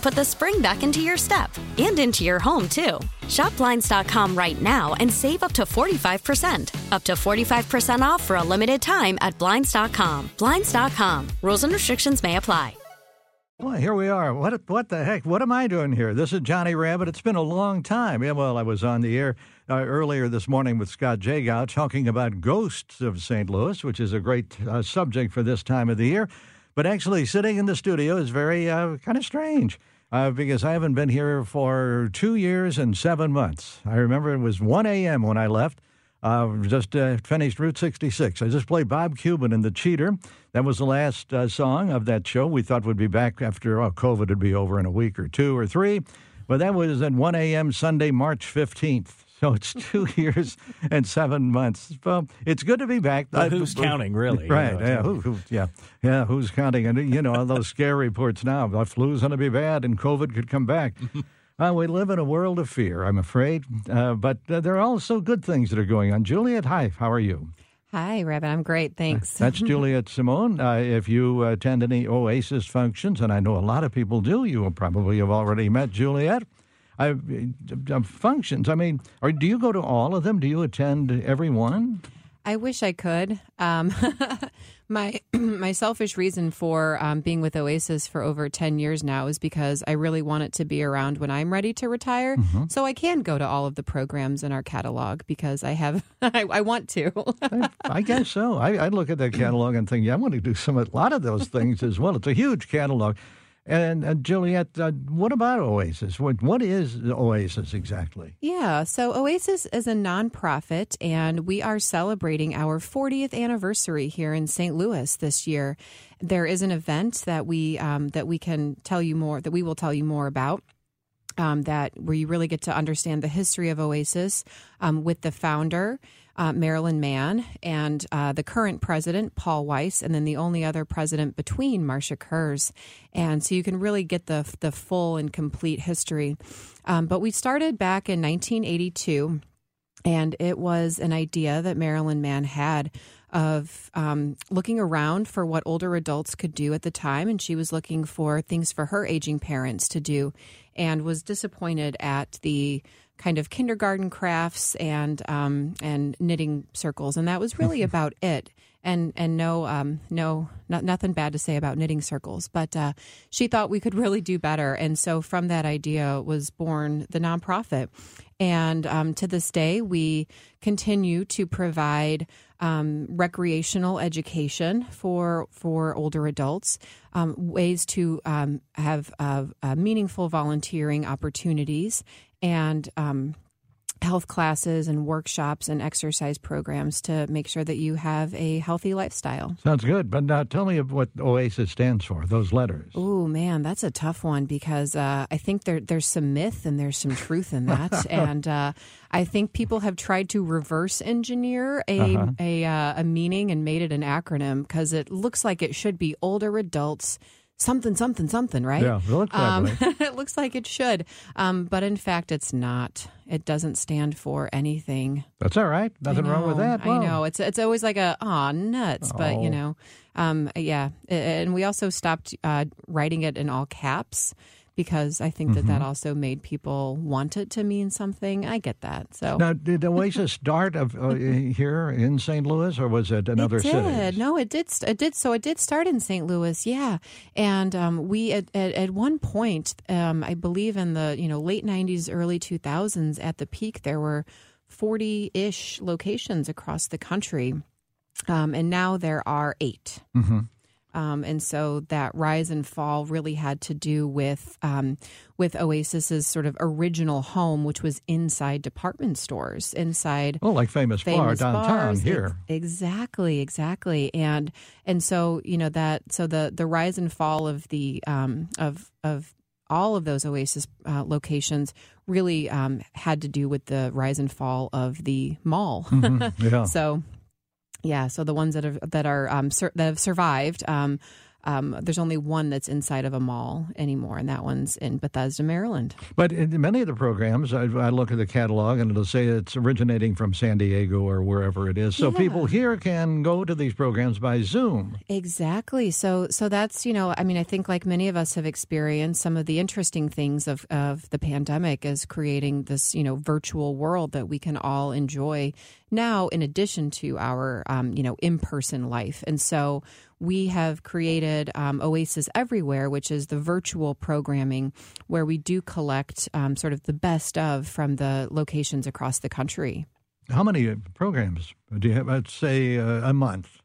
put the spring back into your step and into your home, too. Shop Blinds.com right now and save up to 45%. Up to 45% off for a limited time at Blinds.com. Blinds.com. Rules and restrictions may apply. Well, here we are. What what the heck? What am I doing here? This is Johnny Rabbit. It's been a long time. Yeah, well, I was on the air uh, earlier this morning with Scott Jagow talking about ghosts of St. Louis, which is a great uh, subject for this time of the year. But actually, sitting in the studio is very uh, kind of strange uh, because I haven't been here for two years and seven months. I remember it was 1 a.m. when I left. Uh, just uh, finished Route 66. I just played Bob Kuban in The Cheater. That was the last uh, song of that show. We thought would be back after oh, COVID would be over in a week or two or three. But that was at 1 a.m. Sunday, March 15th. So it's two years and seven months. Well, it's good to be back. Well, who's counting, really? Right. You know, yeah, who, who, yeah. Yeah. Who's counting? And, you know, all those scare reports now. The flu's going to be bad and COVID could come back. Uh, we live in a world of fear, I'm afraid. Uh, but uh, there are also good things that are going on. Juliet, hi, how are you? Hi, Rabbit. I'm great. Thanks. That's Juliet Simone. Uh, if you attend any Oasis functions, and I know a lot of people do, you will probably have already met Juliet. I, uh, functions. I mean, or do you go to all of them? Do you attend every one? I wish I could. Um, my my selfish reason for um, being with Oasis for over ten years now is because I really want it to be around when I'm ready to retire, mm-hmm. so I can go to all of the programs in our catalog because I have I, I want to. I, I, guess so. I, I look at that catalog and think, yeah, I want to do some a lot of those things as well. It's a huge catalog. And uh, Juliet, uh, what about Oasis? What, what is Oasis exactly? Yeah, so Oasis is a nonprofit, and we are celebrating our 40th anniversary here in St. Louis this year. There is an event that we um, that we can tell you more that we will tell you more about. Um, that where you really get to understand the history of Oasis um, with the founder uh, Marilyn Mann and uh, the current president, Paul Weiss, and then the only other president between Marcia Kurz. And so you can really get the, the full and complete history. Um, but we started back in 1982, and it was an idea that Marilyn Mann had of um, looking around for what older adults could do at the time. And she was looking for things for her aging parents to do and was disappointed at the kind of kindergarten crafts and um, and knitting circles, and that was really about it. And and no um, no not, nothing bad to say about knitting circles, but uh, she thought we could really do better, and so from that idea was born the nonprofit. And um, to this day, we continue to provide um, recreational education for for older adults, um, ways to um, have uh, uh, meaningful volunteering opportunities, and um, health classes and workshops and exercise programs to make sure that you have a healthy lifestyle. Sounds good. But now tell me what OASIS stands for, those letters. Oh, man, that's a tough one because uh, I think there, there's some myth and there's some truth in that. and uh, I think people have tried to reverse engineer a, uh-huh. a, uh, a meaning and made it an acronym because it looks like it should be older adults something, something, something, right? Yeah, it looks um, it looks like it should, um, but in fact, it's not. It doesn't stand for anything. That's all right. Nothing I wrong with know, that. I know it's it's always like a aw nuts, but Oh. you know, um, yeah. And we also stopped uh, writing it in all caps because I think that Mm-hmm. that also made people want it to mean something. I get that. So Now, did Oasis start of, uh, here in St. Louis, or was it another it did. city? No, it did. st- It did. So it did start in St. Louis, yeah. And um, we at, at at one point, um, I believe in the you know late '90s, early 2000s, at the peak, there were 40 ish locations across the country, um, and now there are 8 Mm-hmm. Um, and so that rise and fall really had to do with um, with Oasis's sort of original home, which was inside department stores, inside Oh, like famous, bar famous downtown bars. here. Ex- exactly, exactly. And and so you know that so the the rise and fall of the um, of of all of those Oasis uh, locations really um, had to do with the rise and fall of the mall. Mhm, yeah. So, yeah. So the ones that have that are um, sur- that have survived, um, um, there's only one that's inside of a mall anymore, and that one's in Bethesda, Maryland. But in many of the programs, I, I look at the catalog and it'll say it's originating from San Diego or wherever it is. So Yeah. people here can go to these programs by Zoom. Exactly. So so that's, you know, I mean, I think like many of us have experienced some of the interesting things of of the pandemic is creating this, you know, virtual world that we can all enjoy now in addition to our um, you know, in-person life. And so we have created um, Oasis Everywhere, which is the virtual programming where we do collect um, sort of the best of from the locations across the country. How many programs do you have? Let's say uh, a month.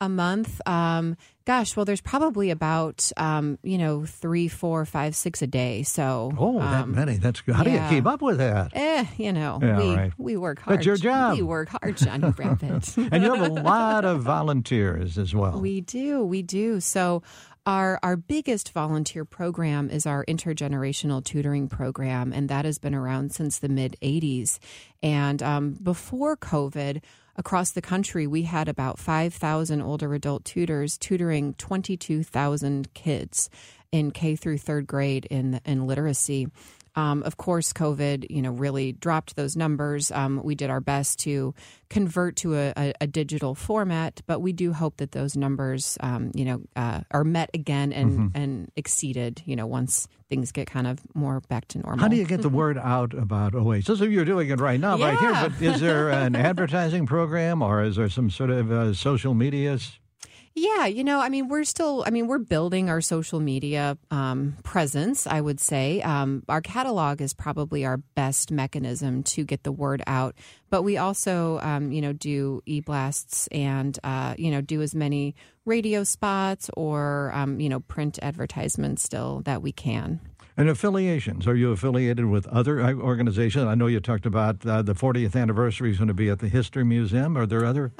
a month. Um, gosh, well, there's probably about um, you know three, four, five, six a day. So Oh, that um, many. That's good. How do you yeah. keep up with that? Eh, you know, Yeah, we right. we work hard. That's your job. We work hard, Johnny Rabbit. And you have a lot of volunteers as well. We do, we do. So our our biggest volunteer program is our intergenerational tutoring program, and that has been around since the mid '80s. And um, before COVID, across the country, we had about 5,000 older adult tutors tutoring 22,000 kids in K through third grade in in literacy. Um, of course, COVID, you know, really dropped those numbers. Um, we did our best to convert to a, a, a digital format, but we do hope that those numbers, um, you know, uh, are met again and Mm-hmm. and exceeded. You know, once things get kind of more back to normal. How do you get the word out about Oasis? You're doing it right now, right here. But is there an advertising program, or is there some sort of uh, social medias? Yeah, you know, I mean, we're still, I mean, we're building our social media um, presence, I would say. Um, our catalog is probably our best mechanism to get the word out. But we also, um, you know, do e blasts and, uh, you know, do as many radio spots or, um, you know, print advertisements still that we can. And affiliations. Are you affiliated with other uh, organizations? I know you talked about uh, the 40th anniversary is going to be at the History Museum. Are there other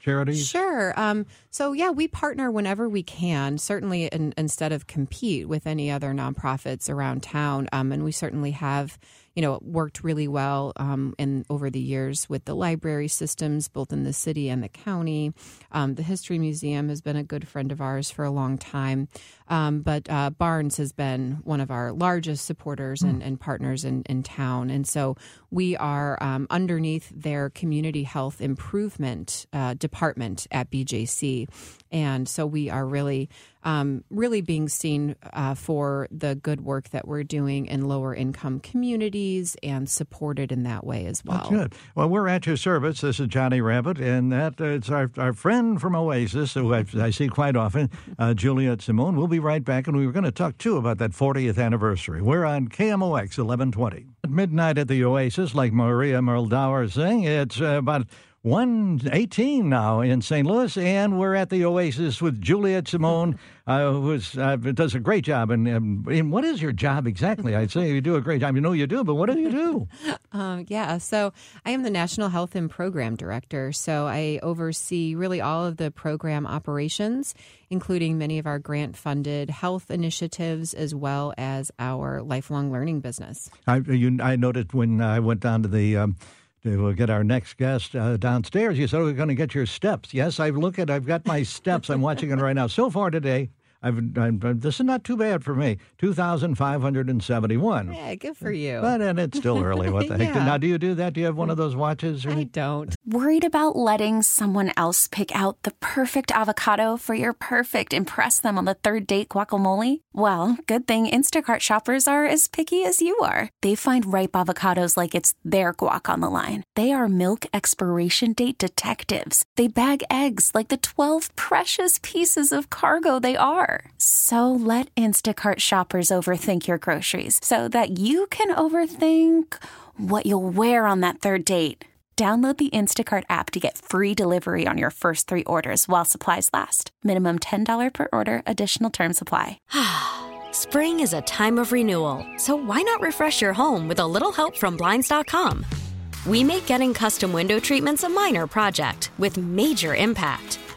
charities? Sure. Um, so, yeah, we partner whenever we can, certainly in, instead of compete with any other nonprofits around town. Um, and we certainly have, you know, it worked really well um, in over the years with the library systems, both in the city and the county. Um, the History Museum has been a good friend of ours for a long time. Um, but uh, Barnes has been one of our largest supporters and, and partners in, in town. And so we are um, underneath their community health improvement uh, department at BJC. And so we are really, um, really being seen uh, for the good work that we're doing in lower income communities and supported in that way as well. That's good. Well, we're at your service. This is Johnny Rabbit, and that uh, it's our, our friend from Oasis, who I, I see quite often, uh, Juliet Simone. We'll be right back, and we were going to talk too about that 40th anniversary. We're on KMOX 1120. At midnight at the Oasis, like Maria Muldaur is saying, it's about 118 now in St. Louis, and we're at the Oasis with Juliet Simone, uh, who uh, does a great job. And, um, and what is your job exactly? I'd say you do a great job. You know you do, but what do you do? Um, yeah, so I am the National Health and Program Director. So I oversee really all of the program operations, including many of our grant funded health initiatives, as well as our lifelong learning business. I, you, I noted when I went down to the um, to get our next guest uh, downstairs, you said we're going to get your steps. Yes, I've looked at. I've got my steps. I'm watching it right now. So far today, I've, I've, this is not too bad for me. 2,571. Yeah, good for you. But and it's still early. What the heck? Now, do you do that? Do you have one of those watches? Or I don't. Worried about letting someone else pick out the perfect avocado for your perfect impress them on the third date guacamole? Well, good thing Instacart shoppers are as picky as you are. They find ripe avocados like it's their guac on the line. They are milk expiration date detectives. They bag eggs like the 12 precious pieces of cargo they are. So let Instacart shoppers overthink your groceries so that you can overthink what you'll wear on that third date. Download the Instacart app to get free delivery on your first three orders while supplies last. Minimum $10 per order, additional term supply. Spring is a time of renewal, so why not refresh your home with a little help from Blinds.com? We make getting custom window treatments a minor project with major impact.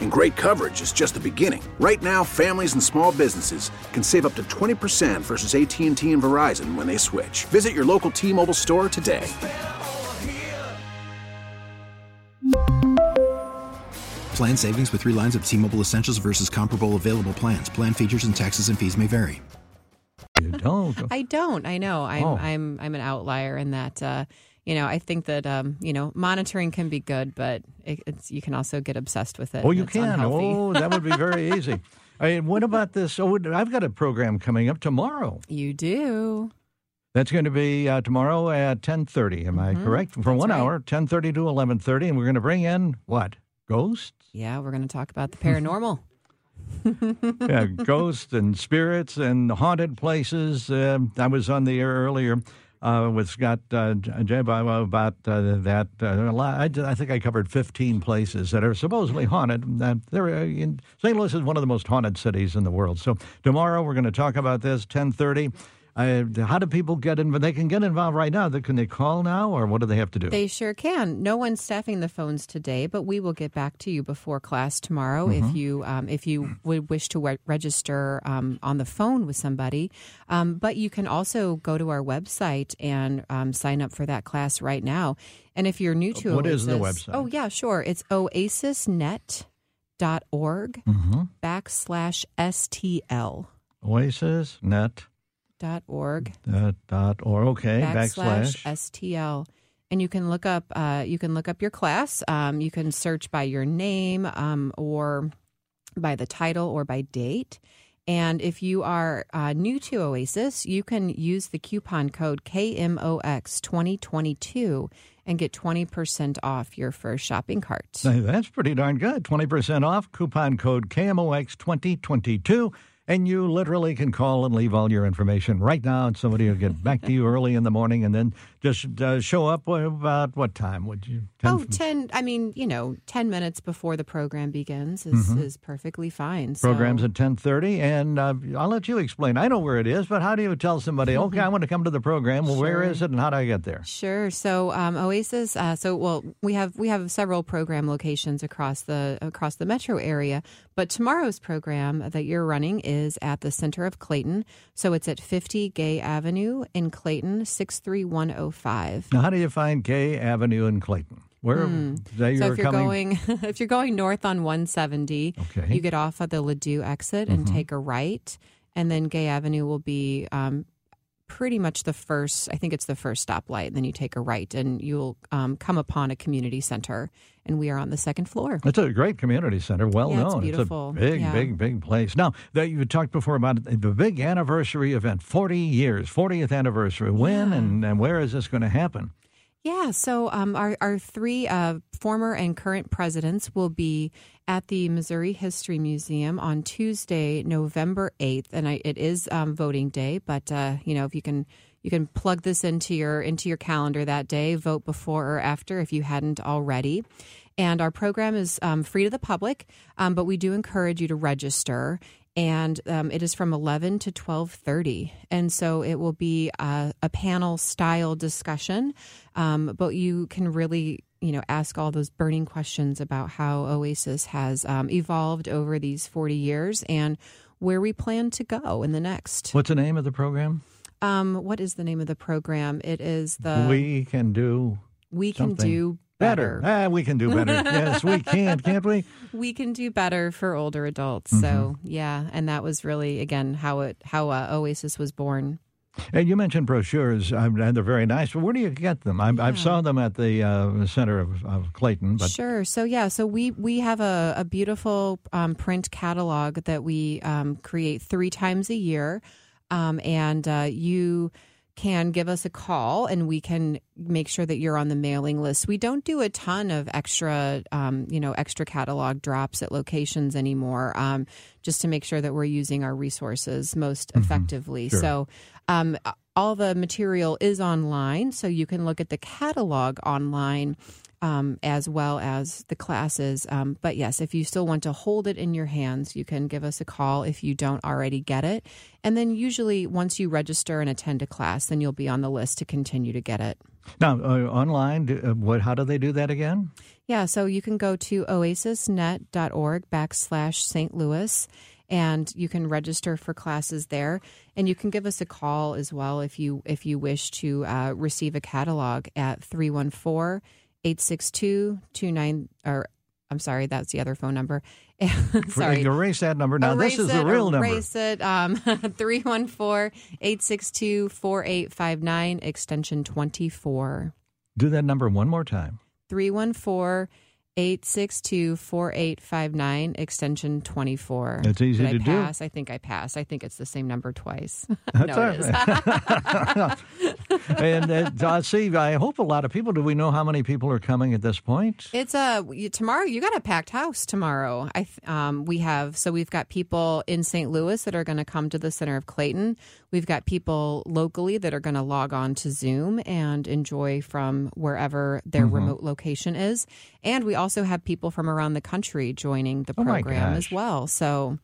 And great coverage is just the beginning. Right now, families and small businesses can save up to 20% versus AT&T and Verizon when they switch. Visit your local T-Mobile store today. Plan savings with three lines of T Mobile Essentials versus comparable available plans. Plan features and taxes and fees may vary. You don't. I don't. I know. I'm Oh. I'm I'm an outlier in that uh, you know, I think that um, you know, monitoring can be good, but it, it's you can also get obsessed with it. Oh, you can. unhealthy. Oh, that would be very easy. I mean, what about this? Oh, I've got a program coming up tomorrow. You do. That's going to be uh, tomorrow at ten thirty. Am I correct? For That's one right. hour, ten thirty to eleven thirty, and we're going to bring in what ghosts? Yeah, we're going to talk about the paranormal. yeah, ghosts and spirits and haunted places. Uh, I was on the air earlier uh, with Scott uh, J. About uh, that. Uh, I, I think I covered 15 places that are supposedly haunted. Uh, in, St. Louis is one of the most haunted cities in the world. So tomorrow we're going to talk about this, 1030. Uh, how do people get in? They can get involved right now. Can they call now, or what do they have to do? They sure can. No one's staffing the phones today, but we will get back to you before class tomorrow Mm-hmm. if you um, if you would wish to re- register um, on the phone with somebody. Um, but you can also go to our website and um, sign up for that class right now. And if you're new to What is the website? Oh yeah, sure. It's oasisnet.org Mm-hmm. backslash stl Oasisnet dot org dot, dot or okay backslash backslash. STL. And you can look up uh, you can look up your class. Um, you can search by your name um, or by the title or by date. And if you are uh, new to Oasis, you can use the coupon code KMOX 2022 and get 20% off your first shopping cart. Hey, That's pretty darn good. 20% off, coupon code KMOX2022. And you literally can call and leave all your information right now, and somebody will get back to you early in the morning and then just uh, show up about what time would you? 10 Oh, 10, I mean, you know, 10 minutes before the program begins is, is perfectly fine. So- Programs at 10:30 and uh, I'll let you explain. I know where it is, but how do you tell somebody, "Okay, I want to come to the program." Well, where Sure. is it and how do I get there? Sure. So um, Oasis. Uh, so well, we have we have several program locations across the across the metro area. But tomorrow's program that you're running is at the center of Clayton. So it's at 50 Gay Avenue in Clayton, 63105. Now, how do you find Gay Avenue in Clayton? Where Hmm. So if you're coming? going if you're going north on 170, Okay. you get off at the Ladue exit and take a right, and then Gay Avenue will be um, pretty much the first. I think it's the first stoplight, and then you take a right, and you'll um, come upon a community center. And we are on the second floor. It's a great community center, well Yeah, it's known. beautiful. a big, Yeah. big, big place. Now, that you talked before about the big anniversary event, 40 years, 40th anniversary. When Yeah. and, and where is this going to happen? Yeah, so um, our, our three uh, former and current presidents will be at the Missouri History Museum on Tuesday, November 8th. And I, it is um, voting day, but, uh, you know, if you can. You can plug this into your into your calendar that day. Vote before or after if you hadn't already. And our program is um, free to the public, um, but we do encourage you to register. And um, it is from 11 to 12:30, and so it will be a, a panel style discussion. Um, but you can really, you know, ask all those burning questions about how Oasis has um, evolved over these 40 years and where we plan to go in the next. What's the name of the program? Um, what is the name of the program? It is the we can do We Can something Do better. Better. Ah, we can do better. yes, we can, can't we? we can do better for older adults. Mm-hmm. So yeah, and that was really again how it how uh, Oasis was born. And you mentioned brochures, um, and they're very nice. But where do you get them? I, I saw them at the uh, center of, of Clayton. But sure. So yeah, so we we have a, a beautiful um, print catalog that we um, create three times a year, um, and uh, you can give us a call and we can make sure that you're on the mailing list. We don't do a ton of extra, um, you know, extra catalog drops at locations anymore, um, just to make sure that we're using our resources most effectively. Sure. So, um, all the material is online, so you can look at the catalog online um, as well as the classes. Um, but yes, if you still want to hold it in your hands, you can give us a call if you don't already get it. And then usually, once you register and attend a class, then you'll be on the list to continue to get it. now, uh, online, do- uh, what? How do they do that again? Yeah, so you can go to oasisnet.org backslash St. Louis and you can register for classes there. And you can give us a call as well if you if you wish to uh, receive a catalog at 314 862 29 or I'm sorry, that's the other phone number. sorry. Erase that number. Now, erase this is it, the real number. Erase it. Um, 314-862-4859, extension 24. Do that number one more time. 314 862 4859, extension 24. It's easy Did to I do. I think I passed. I think it's the same number twice. That's no, all it is. right. and uh, uh, see, I hope a lot of people. Do we know how many people are coming at this point? It's a you, tomorrow. You got a packed house tomorrow. I um, we have so we've got people in St. Louis that are going to come to the center of Clayton. We've got people locally that are going to log on to Zoom and enjoy from wherever their Mm-hmm. remote location is. And we also have people from around the country joining the Oh, program as well. So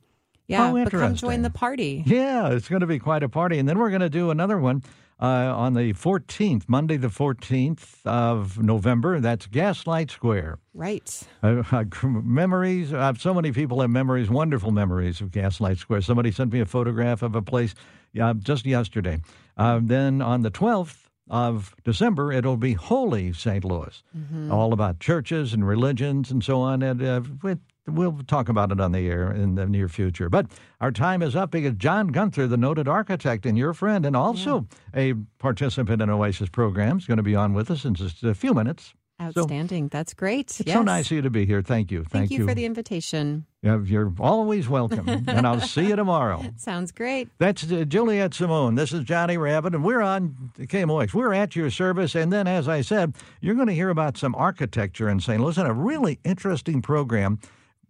yeah, How but come join the party. Yeah, it's going to be quite a party. And then we're going to do another one uh, on the 14th, Monday, the 14th of November. That's Gaslight Square. Right. Uh, uh, memories. Uh, so many people have memories, wonderful memories of Gaslight Square. Somebody sent me a photograph of a place uh, just yesterday. Uh, then on the 12th of December, it'll be Holy St. Louis, all about churches and religions and so on. And uh, we- we'll talk about it on the air in the near future. But our time is up because John Gunther, the noted architect and your friend, and also a participant in Oasis program, is going to be on with us in just a few minutes. Outstanding. That's great. It's yes. so nice of you to be here. Thank you. Thank, you, for the invitation. You're always welcome, and I'll see you tomorrow. Sounds great. That's uh, Juliet Simone. This is Johnny Rabbit, and we're on KMOX. We're at your service, and then, as I said, you're going to hear about some architecture in St. Louis and a really interesting program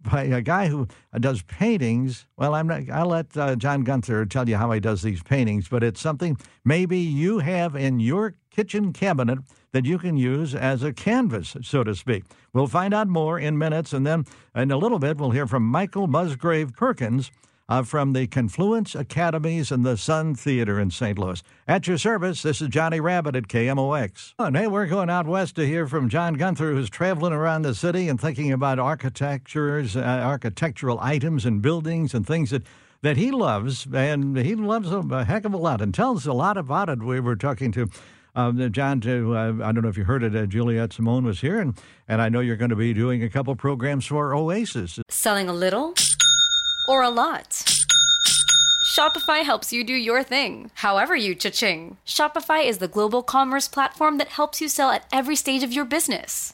by a guy who does paintings. Well, I'm not. I'll let uh, John Gunther tell you how he does these paintings, but it's something maybe you have in your kitchen cabinet that you can use as a canvas, so to speak. We'll find out more in minutes, and then in a little bit, we'll hear from Michael Musgrave Perkins uh, from the Confluence Academies and the Sun Theater in St. Louis. At your service, this is Johnny Rabbit at KMOX. And hey, we're going out west to hear from John Gunther, who's traveling around the city and thinking about architectures, uh, architectural items and buildings and things that that he loves, and he loves a heck of a lot, and tells a lot about it. We were talking to uh, John. To uh, I don't know if you heard it. Uh, Juliet Simone was here, and and I know you're going to be doing a couple programs for Oasis. Selling a little or a lot? Shopify helps you do your thing, however you cha-ching. Shopify is the global commerce platform that helps you sell at every stage of your business.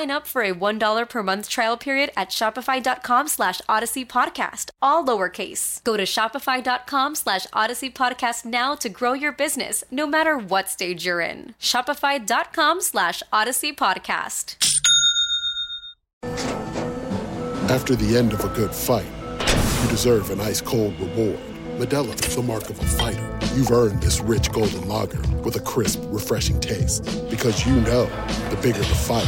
up for a $1 per month trial period at shopify.com slash odyssey podcast, all lowercase. Go to shopify.com slash odyssey podcast now to grow your business, no matter what stage you're in. Shopify.com slash odyssey podcast. After the end of a good fight, you deserve an ice cold reward. Modelo the mark of a fighter. You've earned this rich golden lager with a crisp, refreshing taste. Because you know the bigger the fight,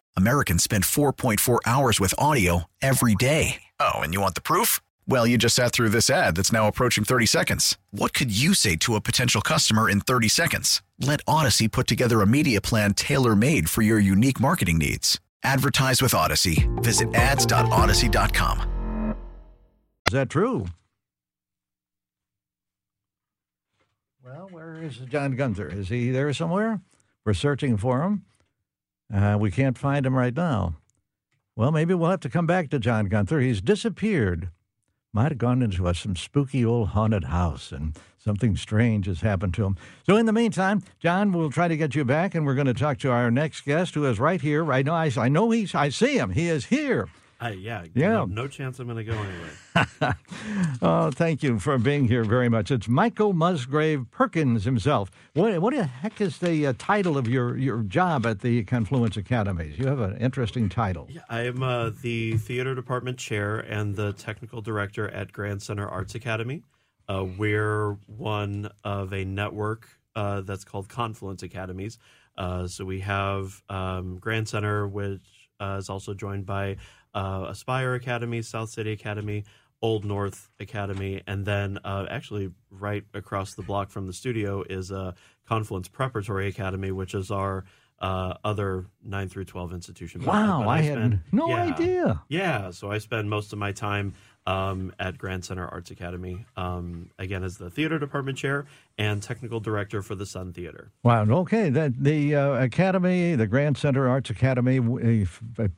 Americans spend 4.4 hours with audio every day. Oh, and you want the proof? Well, you just sat through this ad that's now approaching 30 seconds. What could you say to a potential customer in 30 seconds? Let Odyssey put together a media plan tailor made for your unique marketing needs. Advertise with Odyssey. Visit ads.odyssey.com. Is that true? Well, where is John Gunther? Is he there somewhere? We're searching for him. Uh, we can't find him right now. Well, maybe we'll have to come back to John Gunther. He's disappeared. Might have gone into a, some spooky old haunted house and something strange has happened to him. So, in the meantime, John, we'll try to get you back, and we're going to talk to our next guest who is right here. Right now, I, I know he's, I see him. He is here. Uh, yeah, Yeah. No, no chance I'm going to go anywhere. oh, thank you for being here very much. It's Michael Musgrave Perkins himself. What, what the heck is the uh, title of your, your job at the Confluence Academies? You have an interesting title. Yeah, I am uh, the theater department chair and the technical director at Grand Center Arts Academy. Uh, we're one of a network uh, that's called Confluence Academies. Uh, so we have um, Grand Center, which uh, is also joined by uh, Aspire Academy, South City Academy, Old North Academy, and then uh, actually right across the block from the studio is uh, Confluence Preparatory Academy, which is our uh, other nine through twelve institution. Wow, but I had spend- no yeah. idea. Yeah, so I spend most of my time um, at Grand Center Arts Academy, um, again as the theater department chair and technical director for the Sun Theater. Wow. Okay. The, the uh, Academy, the Grand Center Arts Academy,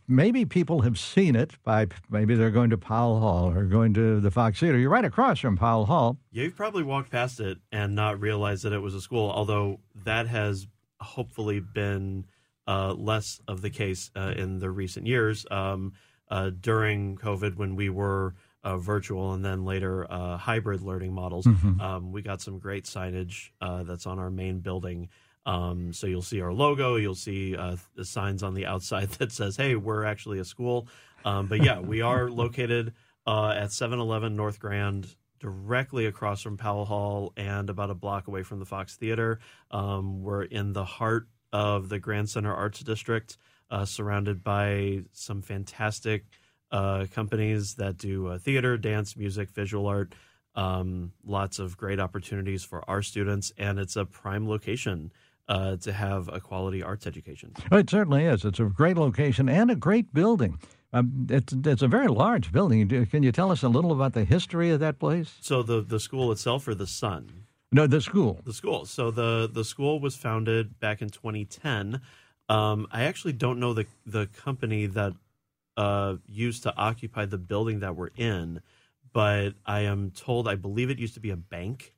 maybe people have seen it by maybe they're going to Powell Hall or going to the Fox Theater. You're right across from Powell Hall. Yeah, you've probably walked past it and not realized that it was a school, although that has hopefully been uh, less of the case uh, in the recent years. Um, uh, during COVID, when we were uh, virtual and then later uh, hybrid learning models, um, we got some great signage uh, that's on our main building. Um, so you'll see our logo, you'll see uh, the signs on the outside that says, "Hey, we're actually a school." Um, but yeah, we are located uh, at 711 North Grand, directly across from Powell Hall and about a block away from the Fox Theater. Um, we're in the heart of the Grand Center Arts District, uh, surrounded by some fantastic uh, companies that do uh, theater, dance, music, visual art. Um, lots of great opportunities for our students, and it's a prime location uh, to have a quality arts education. It certainly is. It's a great location and a great building. Um, it's, it's a very large building. Can you tell us a little about the history of that place? So the the school itself, or the Sun, No, the school. the school. So the the school was founded back in 2010 Um, I actually don't know the the company that uh, used to occupy the building that we're in, but I am told I believe it used to be a bank.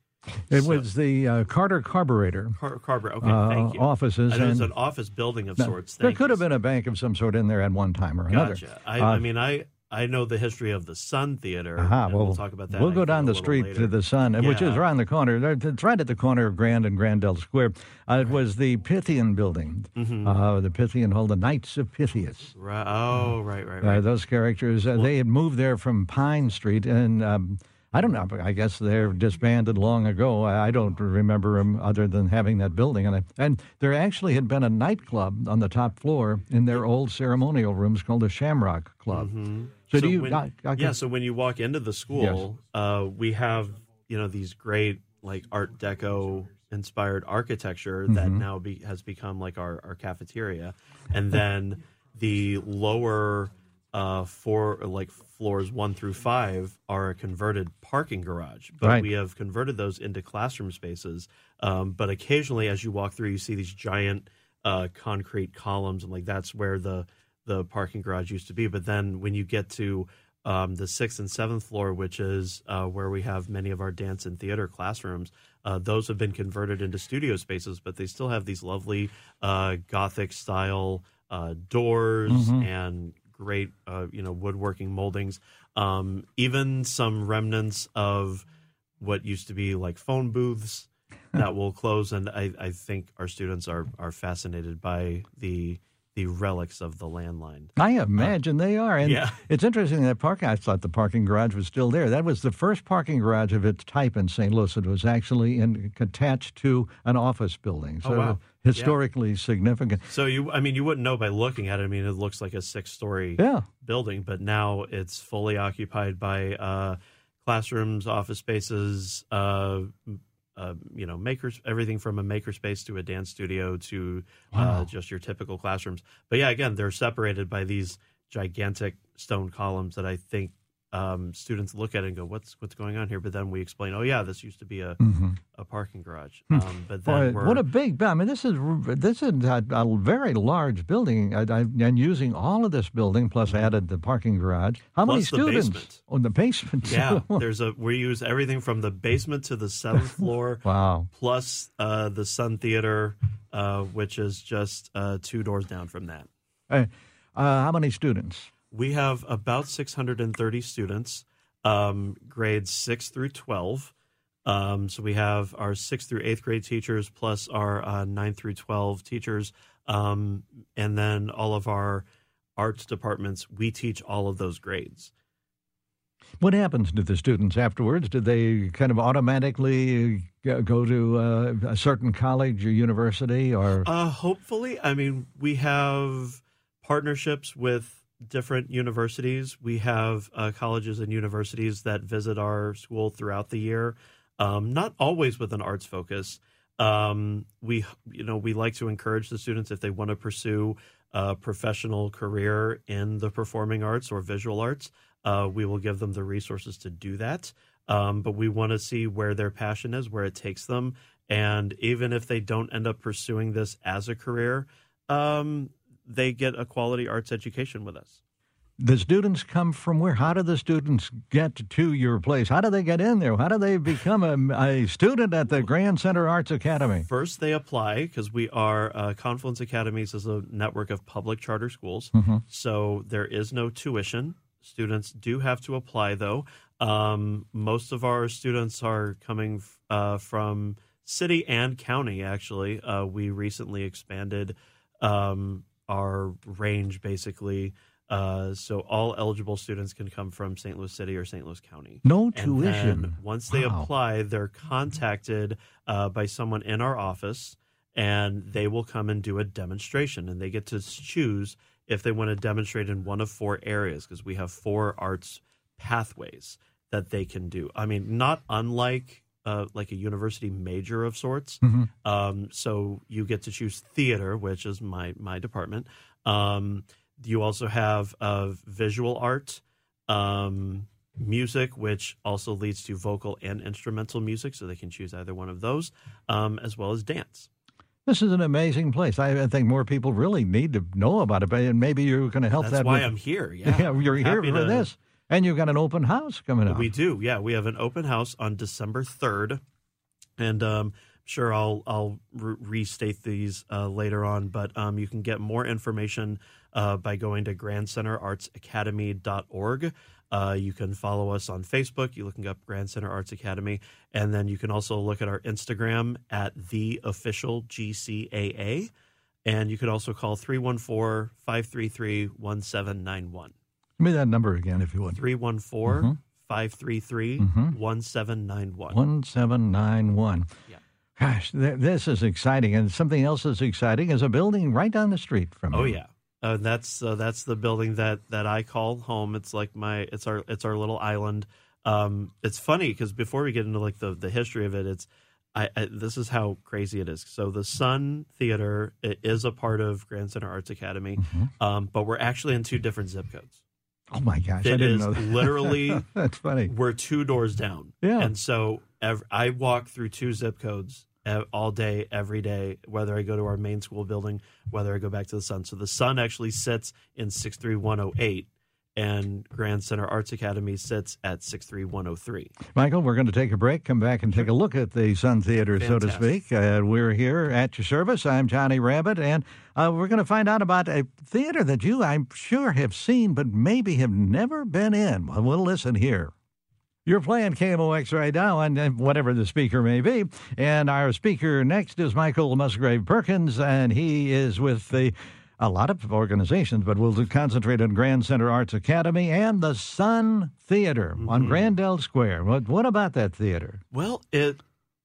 It so, was the uh, Carter Carburetor. Car- Carburetor. Okay, uh, thank you. Offices. I know it's an office building of sorts. There could you. have been a bank of some sort in there at one time or another. Gotcha. I, I uh, mean, I I know the history of the Sun Theater. Aha, well, we'll talk about that. We'll go down the street later. to the Sun, yeah. which is around the corner. It's right at the corner of Grand and Grandel Square. Uh, it was the Pythian building. Mm-hmm. Uh, the Pythian Hall, the Knights of Pythias. Right. Oh, right, right, right. Uh, those characters, uh, well, they had moved there from Pine Street, and um, I don't know. I guess they're disbanded long ago. I don't remember them other than having that building. And, and there actually had been a nightclub on the top floor in their old ceremonial rooms called the Shamrock Club. Mm-hmm. So, so, do you? When, I, I yeah. So when you walk into the school, yes. uh, we have you know these great like Art Deco inspired architecture mm-hmm. that now be, has become like our, our cafeteria, and then the lower uh, four like floors one through five are a converted parking garage, but right. we have converted those into classroom spaces. Um, but occasionally, as you walk through, you see these giant uh, concrete columns, and like that's where the the parking garage used to be. But then when you get to um, the sixth and seventh floor, which is uh, where we have many of our dance and theater classrooms, uh, those have been converted into studio spaces, but they still have these lovely uh, Gothic style uh, doors mm-hmm. and great, uh, you know, woodworking moldings. Um, even some remnants of what used to be like phone booths that will close, and I, I think our students are are fascinated by the the relics of the landline. I imagine uh, they are. And yeah. it's interesting that parking, I thought the parking garage was still there. That was the first parking garage of its type in St. Louis. It was actually in, attached to an office building. So oh, wow. historically yeah. significant. So you, I mean, you wouldn't know by looking at it. I mean, it looks like a six-story yeah. building, but now it's fully occupied by uh, classrooms, office spaces, uh, uh, you know, makers, everything from a makerspace to a dance studio to uh, wow. uh, just your typical classrooms. But yeah, again, they're separated by these gigantic stone columns that I think um, students look at it and go, "What's what's going on here?" But then we explain, "Oh yeah, this used to be a mm-hmm. a parking garage." Hmm. Um, but then Boy, what a big! I mean, this is this is a, a very large building, and using all of this building plus mm-hmm. added the parking garage. How plus many students? Basement. Oh, the basement. Yeah, there's a we use everything from the basement to the seventh floor. wow! Plus uh, the Sun Theater, uh, which is just uh, two doors down from that. Uh, how many students? We have about 630 students, um, grades 6 through 12. Um, so we have our 6th through 8th grade teachers plus our uh, 9 through 12 teachers. Um, and then all of our arts departments, we teach all of those grades. What happens to the students afterwards? Do they kind of automatically go to uh, a certain college or university or uh, hopefully i mean we have partnerships with different universities. We have uh, colleges and universities that visit our school throughout the year, um, not always with an arts focus. Um, we, you know, we like to encourage the students if they want to pursue a professional career in the performing arts or visual arts. Uh, we will give them the resources to do that. Um, but we want to see where their passion is, where it takes them, and even if they don't end up pursuing this as a career, um, they get a quality arts education with us. The students come from where? How do the students get to your place? How do they get in there? How do they become a, a student at the Grand Center Arts Academy? First, they apply because we are uh, Confluence Academies is a network of public charter schools. Mm-hmm. So there is no tuition. Students do have to apply, though. Um, most of our students are coming uh, from city and county, actually. Uh, we recently expanded um, our range basically. Uh, so all eligible students can come from St. Louis City or St. Louis County. No and tuition. once they wow. apply, they're contacted uh, by someone in our office, and they will come and do a demonstration, and they get to choose if they want to demonstrate in one of four areas because we have four arts pathways that they can do. I mean, not unlike uh, like a university major of sorts. Mm-hmm. Um, so you get to choose theater, which is my my department. Um, you also have uh, visual art, um, music, which also leads to vocal and instrumental music. So they can choose either one of those, um, as well as dance. This is an amazing place. I, think more people really need to know about it, and maybe you're going to help That's that. why with- I'm here. Yeah, you're here for to- this, and you've got an open house coming up. We do, yeah. We have an open house on December third, and um, sure I'll I'll re- restate these uh, later on. But um, you can get more information uh, by going to grandcenterartsacademy.org. Uh, you can follow us on Facebook. You're looking up Grand Center Arts Academy, and then you can also look at our Instagram at the official GCAA. And you can also call 314 533 1791. Give me that number again, if you would. 314 533 Mhm. 1791. One seven nine one. Yeah. Gosh, th- this is exciting, and something else that's exciting is a building right down the street from me. Oh yeah. Uh, that's uh, that's the building that that I call home. It's like my it's our it's our little island. Um, it's funny because before we get into like the the history of it, it's I, I this is how crazy it is. So the Sun Theater is a part of Grand Center Arts Academy, um, but we're actually in two different zip codes. Oh my gosh, I didn't is know that. literally that's funny. we're two doors down. Yeah. And so ev- I walk through two zip codes all day, every day, whether I go to our main school building, whether I go back to the Sun. So the Sun actually sits in 63108, and Grand Center Arts Academy sits at 63103. Michael, we're going to take a break, come back and take a look at the Sun Theater, so to speak. Uh, we're here at your service. I'm Johnny Rabbit, and uh, we're going to find out about a theater that you, I'm sure, have seen, but maybe have never been in. Well, we'll listen here. You're playing KMOX right now, and whatever the speaker may be. And our speaker next is Michael Musgrave Perkins, and he is with the a lot of organizations, but we'll concentrate on Grand Center Arts Academy and the Sun Theater on Grandel Square. What what about that theater? Well, it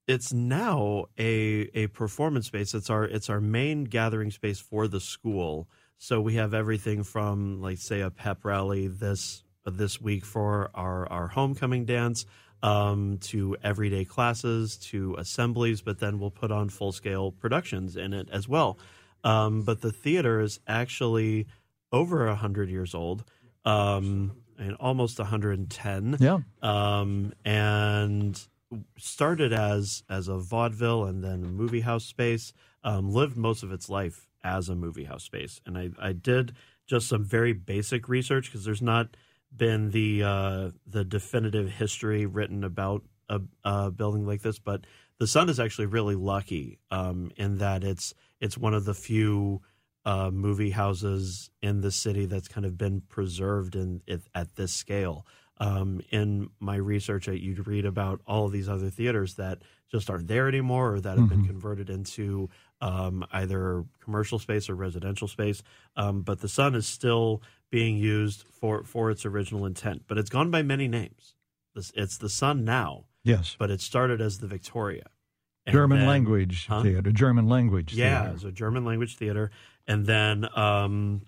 it's now a a performance space. It's our it's our main gathering space for the school. So we have everything from like say a pep rally this this week for our our homecoming dance um, to everyday classes to assemblies, but then we'll put on full scale productions in it as well. Um, but the theater is actually over a hundred years old, um, and almost 110 Yeah. um, and started as as a vaudeville and then a movie house space. Um, lived most of its life as a movie house space, and I, I did just some very basic research because there's not been the uh, the definitive history written about a, a building like this, but the Sun is actually really lucky um, in that it's it's one of the few uh, movie houses in the city that's kind of been preserved in it, at this scale. Um, in my research, you'd read about all of these other theaters that just aren't there anymore, or that have been converted into um, either commercial space or residential space. Um, but the Sun is still being used for for its original intent, but it's gone by many names. This, it's the Sun now, Yes. but it started as the Victoria. German then- language Huh? theater. German language yeah, theater. it's a German language theater, and then um,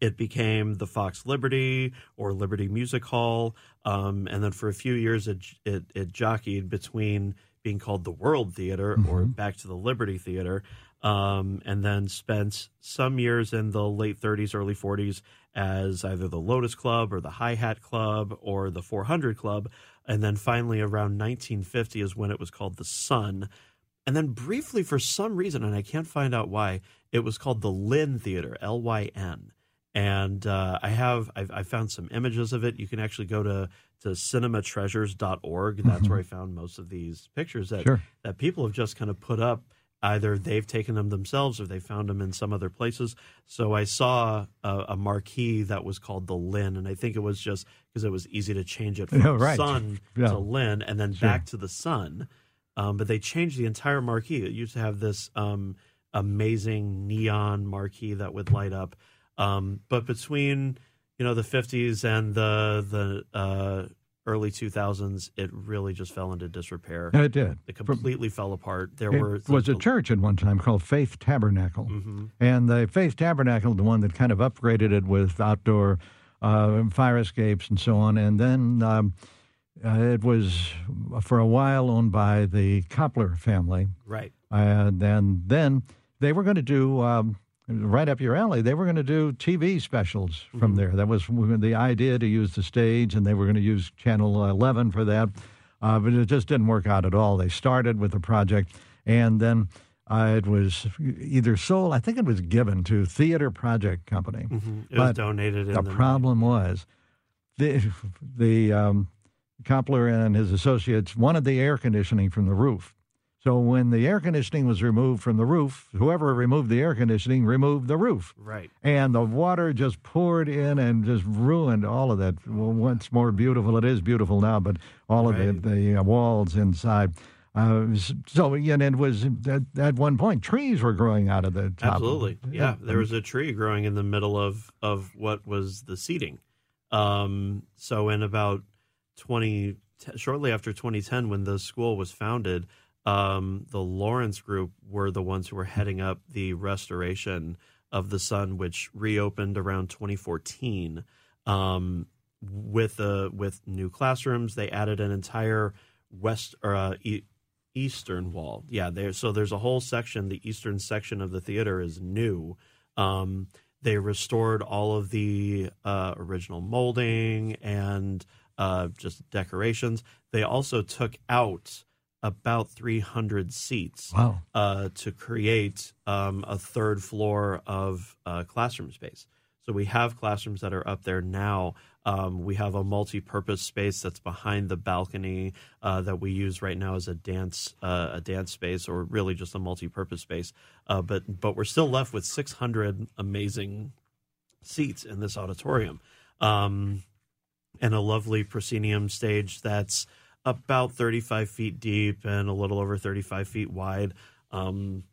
it became the Fox Liberty or Liberty Music Hall, um, and then for a few years it, it it jockeyed between being called the World Theater or back to the Liberty Theater, um, and then spent some years in the late 30s, early 40s as either the Lotus Club or the Hi Hat Club or the 400 Club, and then finally around 1950 is when it was called the Sun. And then briefly, for some reason, and I can't find out why, it was called the Lynn Theater, L Y N. And uh, I have I've, I found some images of it. You can actually go to to cinematreasures.org. That's where I found most of these pictures that Sure. that people have just kind of put up. Either they've taken them themselves or they found them in some other places. So I saw a, a marquee that was called the Lynn, and I think it was just because it was easy to change it from right. Sun Yeah. to Lynn and then Sure. back to the Sun. Um, but they changed the entire marquee. It used to have this um, amazing neon marquee that would light up. Um, but between you know the 50s and the the uh, early 2000s, it really just fell into disrepair. It did. It completely fell apart. There It were was a church at one time called Faith Tabernacle. hmm And the Faith Tabernacle, the one that kind of upgraded it with outdoor uh, fire escapes and so on. And then um, uh, it was for a while owned by the Koplar family. Right. And then, then they were going to do, um, right up your alley, they were going to do TV specials from there. That was the idea to use the stage, and they were going to use Channel 11 for that. Uh, but it just didn't work out at all. They started with the project, and then Uh, it was either sold, I think it was given to Theater Project Company. Mm-hmm. It was donated. the, the problem was the the um, Koplar and his associates wanted the air conditioning from the roof. So when the air conditioning was removed from the roof, whoever removed the air conditioning removed the roof. Right. And the water just poured in and just ruined all of that. Well, once more beautiful, it is beautiful now, but all of the, the uh, walls inside. Uh, so, and it was at, at one point, trees were growing out of the top. Absolutely. Yeah, there was a tree growing in the middle of of what was the seating. Um, so in about twenty, shortly after 2010, when the school was founded, um, the Lawrence Group were the ones who were heading up the restoration of the Sun, which reopened around 2014. Um, with uh, with new classrooms, they added an entire west or uh, e- eastern wall. Yeah, there. So there's a whole section. The eastern section of the theater is new. Um, they restored all of the uh, original molding and uh, just decorations. They also took out about 300 seats Wow. uh, to create um, a third floor of uh, classroom space. So we have classrooms that are up there now. Um, we have a multi-purpose space that's behind the balcony uh, that we use right now as a dance uh, a dance space, or really just a multi-purpose space. Uh, but but we're still left with 600 amazing seats in this auditorium, um, and a lovely proscenium stage that's about 35 feet deep and a little over 35 feet wide. Um,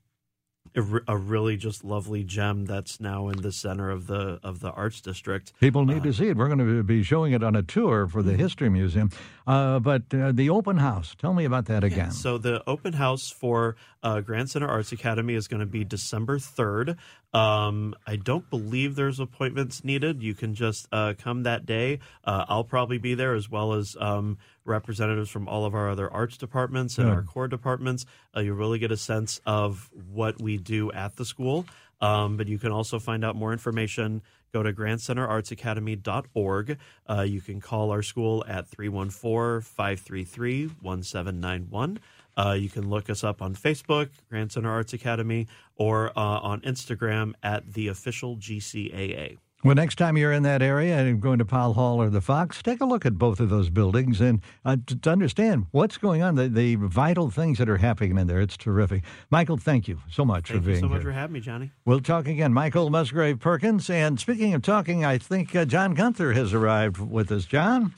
a, a really just lovely gem that's now in the center of the of the arts district. People need to see it. We're going to be showing it on a tour for the History Museum. Uh, but uh, the open house, tell me about that again. So the open house for uh, Grand Center Arts Academy is going to be December third. Um, I don't believe there's appointments needed. You can just uh, come that day. Uh, I'll probably be there as well as um, representatives from all of our other arts departments and Good. our core departments. Uh, you really get a sense of what we do at the school. Um, but you can also find out more information. Go to grandcenterartsacademy.org. Uh, you can call our school at 314 533 1791. Uh, you can look us up on Facebook, Grand Center Arts Academy, or uh, on Instagram at the official GCAA. Well, next time you're in that area and going to Powell Hall or the Fox, take a look at both of those buildings and uh, to understand what's going on, the, the vital things that are happening in there. It's terrific. Michael, thank you so much Thank for you being so much here. for having me, Johnny. We'll talk again. Michael Musgrave Perkins. And speaking of talking, I think uh, John Gunther has arrived with us. John?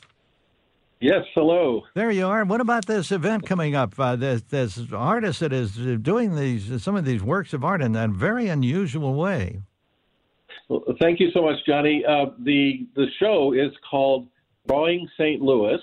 Yes, hello. There you are. What about this event coming up? Uh, this, this artist that is doing these some of these works of art in a very unusual way. Well, thank you so much, Johnny. Uh, the the show is called Drawing St. Louis,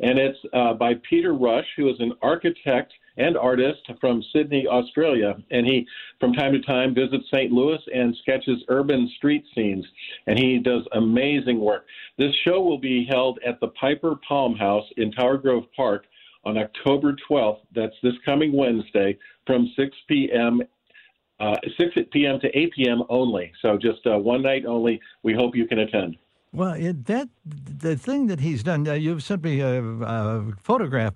and it's uh, by Peter Rush, who is an architect and artist from Sydney, Australia. And he, from time to time, visits St. Louis and sketches urban street scenes. And he does amazing work. This show will be held at the Piper Palm House in Tower Grove Park on October 12th. That's this coming Wednesday from 6 p.m. Uh, 6 p.m. to 8 p.m. only. So just uh, one night only. We hope you can attend. Well, it, that the thing that he's done, uh, you've sent me a, a photograph,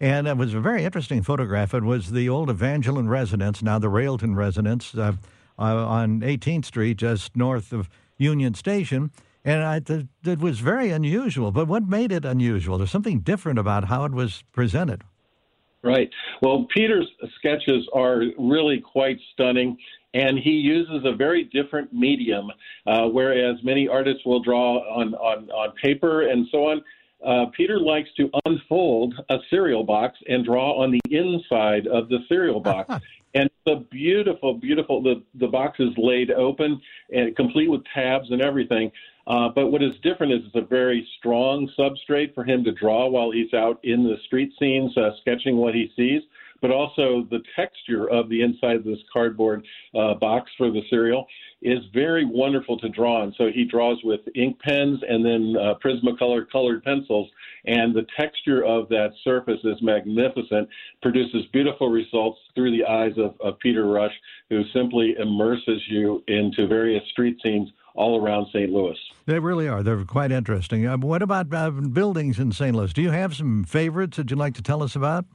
and it was a very interesting photograph. It was the old Evangeline residence, now the Railton residence, uh, uh, on 18th Street, just north of Union Station. And I, th- it was very unusual. But what made it unusual? There's something different about how it was presented. Right. Well, Peter's sketches are really quite stunning, and he uses a very different medium, uh, whereas many artists will draw on, on, on paper and so on. Uh, Peter likes to unfold a cereal box and draw on the inside of the cereal box. and the beautiful, beautiful, the, the box is laid open and complete with tabs and everything. Uh, but what is different is it's a very strong substrate for him to draw while he's out in the street scenes, uh, sketching what he sees. But also the texture of the inside of this cardboard uh, box for the cereal is very wonderful to draw on. So he draws with ink pens and then uh, Prismacolor colored pencils, and the texture of that surface is magnificent. Produces beautiful results through the eyes of, of Peter Rush, who simply immerses you into various street scenes all around St. Louis. They really are. They're quite interesting. Uh, what about uh, buildings in St. Louis? Do you have some favorites that you'd like to tell us about?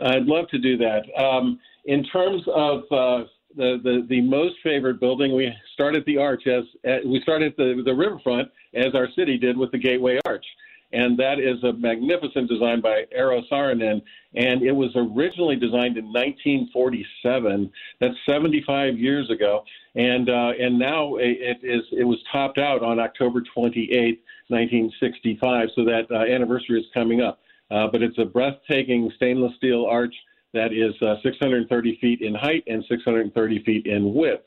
I'd love to do that. Um, in terms of uh, the, the the most favored building, we started the Arch as, we started the the riverfront as our city did with the Gateway Arch and that is a magnificent design by Eero Saarinen. And it was originally designed in 1947. That's 75 years ago, and uh, and now it is it was topped out on October 28, 1965. So that uh, anniversary is coming up. Uh, but it's a breathtaking stainless steel arch that is uh, 630 feet in height and 630 feet in width.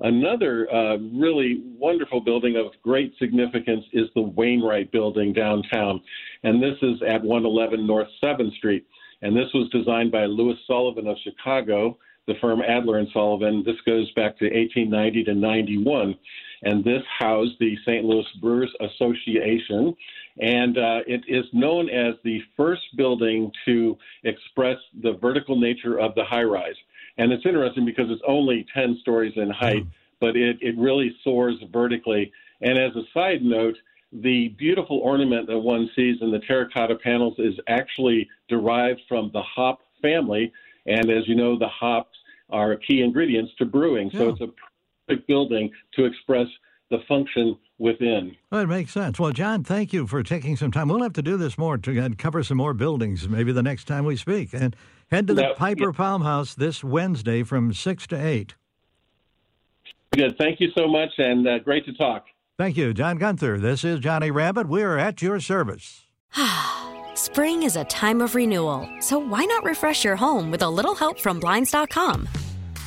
Another uh, really wonderful building of great significance is the Wainwright Building downtown, and this is at 111 North 7th Street. And this was designed by Louis Sullivan of Chicago, the firm Adler and Sullivan. This goes back to 1890 to 91, and this housed the St. Louis Brewers Association, and uh, it is known as the first building to express the vertical nature of the high rise. And it's interesting because it's only 10 stories in height, mm. but it, it really soars vertically. And as a side note, the beautiful ornament that one sees in the terracotta panels is actually derived from the hop family. And as you know, the hops are key ingredients to brewing. So yeah. it's a building to express the function within. Well, it makes sense. Well, John, thank you for taking some time. We'll have to do this more to cover some more buildings maybe the next time we speak. And head to the that, Piper yeah. Palm House this Wednesday from 6 to 8. Good. Thank you so much, and uh, great to talk. Thank you, John Gunther. This is Johnny Rabbit. We're at your service. Spring is a time of renewal, so why not refresh your home with a little help from Blinds.com?